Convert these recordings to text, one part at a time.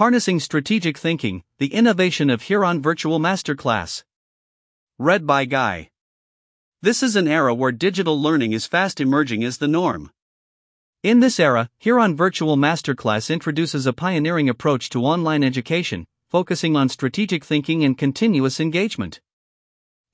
Harnessing Strategic Thinking The Innovation of HIRAN Virtual Masterclass. Read by Guy. This is an era where digital learning is fast emerging as the norm. In this era, HIRAN Virtual Masterclass introduces a pioneering approach to online education, focusing on strategic thinking and continuous engagement.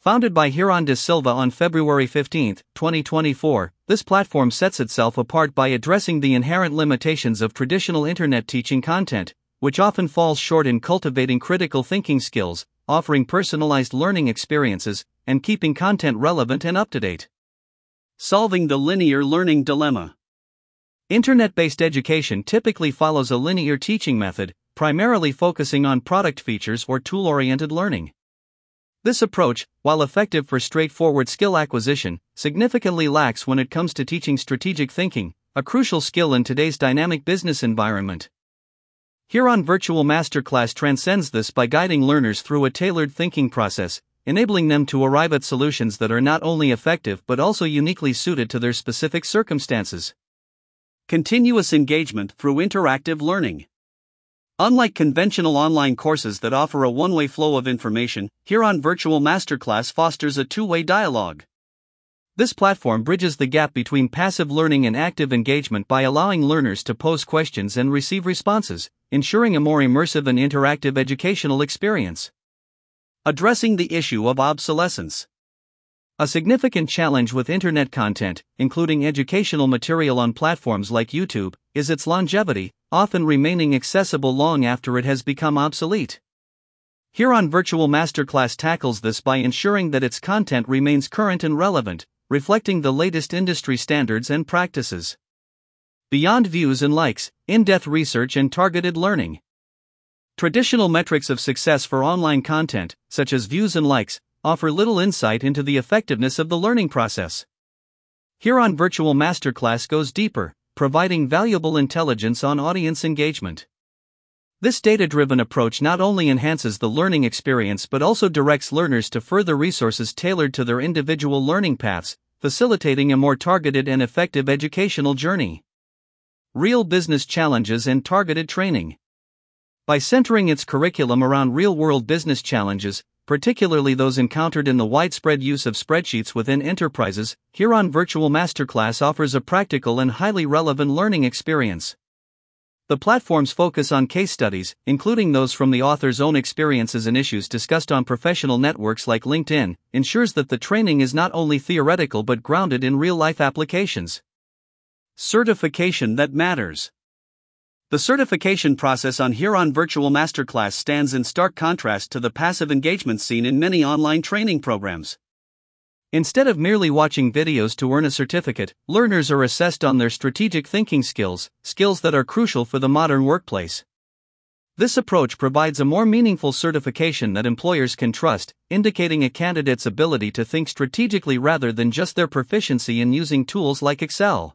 Founded by Hiran de Silva on February 15, 2024, this platform sets itself apart by addressing the inherent limitations of traditional internet teaching content, which often falls short in cultivating critical thinking skills, offering personalized learning experiences, and keeping content relevant and up to date. Solving the linear learning dilemma. Internet based education typically follows a linear teaching method, primarily focusing on product features or tool oriented learning. This approach, while effective for straightforward skill acquisition, significantly lacks when it comes to teaching strategic thinking, a crucial skill in today's dynamic business environment. HIRAN Virtual Masterclass transcends this by guiding learners through a tailored thinking process, enabling them to arrive at solutions that are not only effective but also uniquely suited to their specific circumstances. Continuous engagement through interactive learning. Unlike conventional online courses that offer a one way flow of information, HIRAN Virtual Masterclass fosters a two way dialogue. This platform bridges the gap between passive learning and active engagement by allowing learners to pose questions and receive responses, ensuring a more immersive and interactive educational experience. Addressing the issue of obsolescence. A significant challenge with internet content, including educational material on platforms like YouTube, is its longevity, often remaining accessible long after it has become obsolete. HIRAN Virtual Masterclass tackles this by ensuring that its content remains current and relevant, reflecting the latest industry standards and practices. Beyond views and likes, in depth research and targeted learning. Traditional metrics of success for online content, such as views and likes, offer little insight into the effectiveness of the learning process. HIRAN Virtual Masterclass goes deeper, providing valuable intelligence on audience engagement. This data driven approach not only enhances the learning experience but also directs learners to further resources tailored to their individual learning paths, facilitating a more targeted and effective educational journey. Real business challenges and targeted training. By centering its curriculum around real world business challenges, particularly those encountered in the widespread use of spreadsheets within enterprises, HIRAN Virtual Masterclass offers a practical and highly relevant learning experience. The platform's focus on case studies, including those from the author's own experiences and issues discussed on professional networks like LinkedIn, ensures that the training is not only theoretical but grounded in real life applications. Certification that matters. The certification process on HIRAN Virtual Masterclass stands in stark contrast to the passive engagement seen in many online training programs. Instead of merely watching videos to earn a certificate, learners are assessed on their strategic thinking skills, skills that are crucial for the modern workplace. This approach provides a more meaningful certification that employers can trust, indicating a candidate's ability to think strategically rather than just their proficiency in using tools like Excel.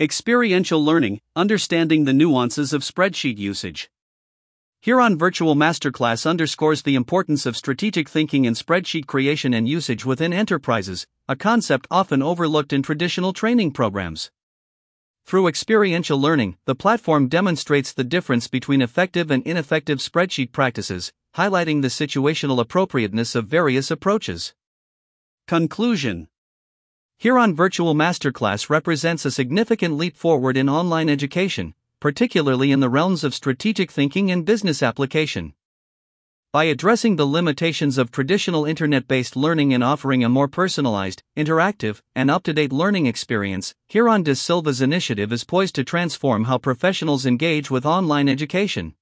Experiential learning, understanding the nuances of spreadsheet usage. HIRAN Virtual Masterclass underscores the importance of strategic thinking in spreadsheet creation and usage within enterprises, a concept often overlooked in traditional training programs. Through experiential learning, the platform demonstrates the difference between effective and ineffective spreadsheet practices, highlighting the situational appropriateness of various approaches. Conclusion HIRAN Virtual Masterclass represents a significant leap forward in online education, particularly in the realms of strategic thinking and business application. By addressing the limitations of traditional internet based learning and offering a more personalized, interactive, and up to date learning experience, Hiran de Silva's initiative is poised to transform how professionals engage with online education.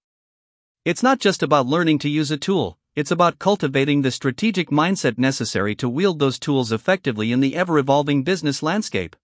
It's not just about learning to use a tool, it's about cultivating the strategic mindset necessary to wield those tools effectively in the ever evolving business landscape.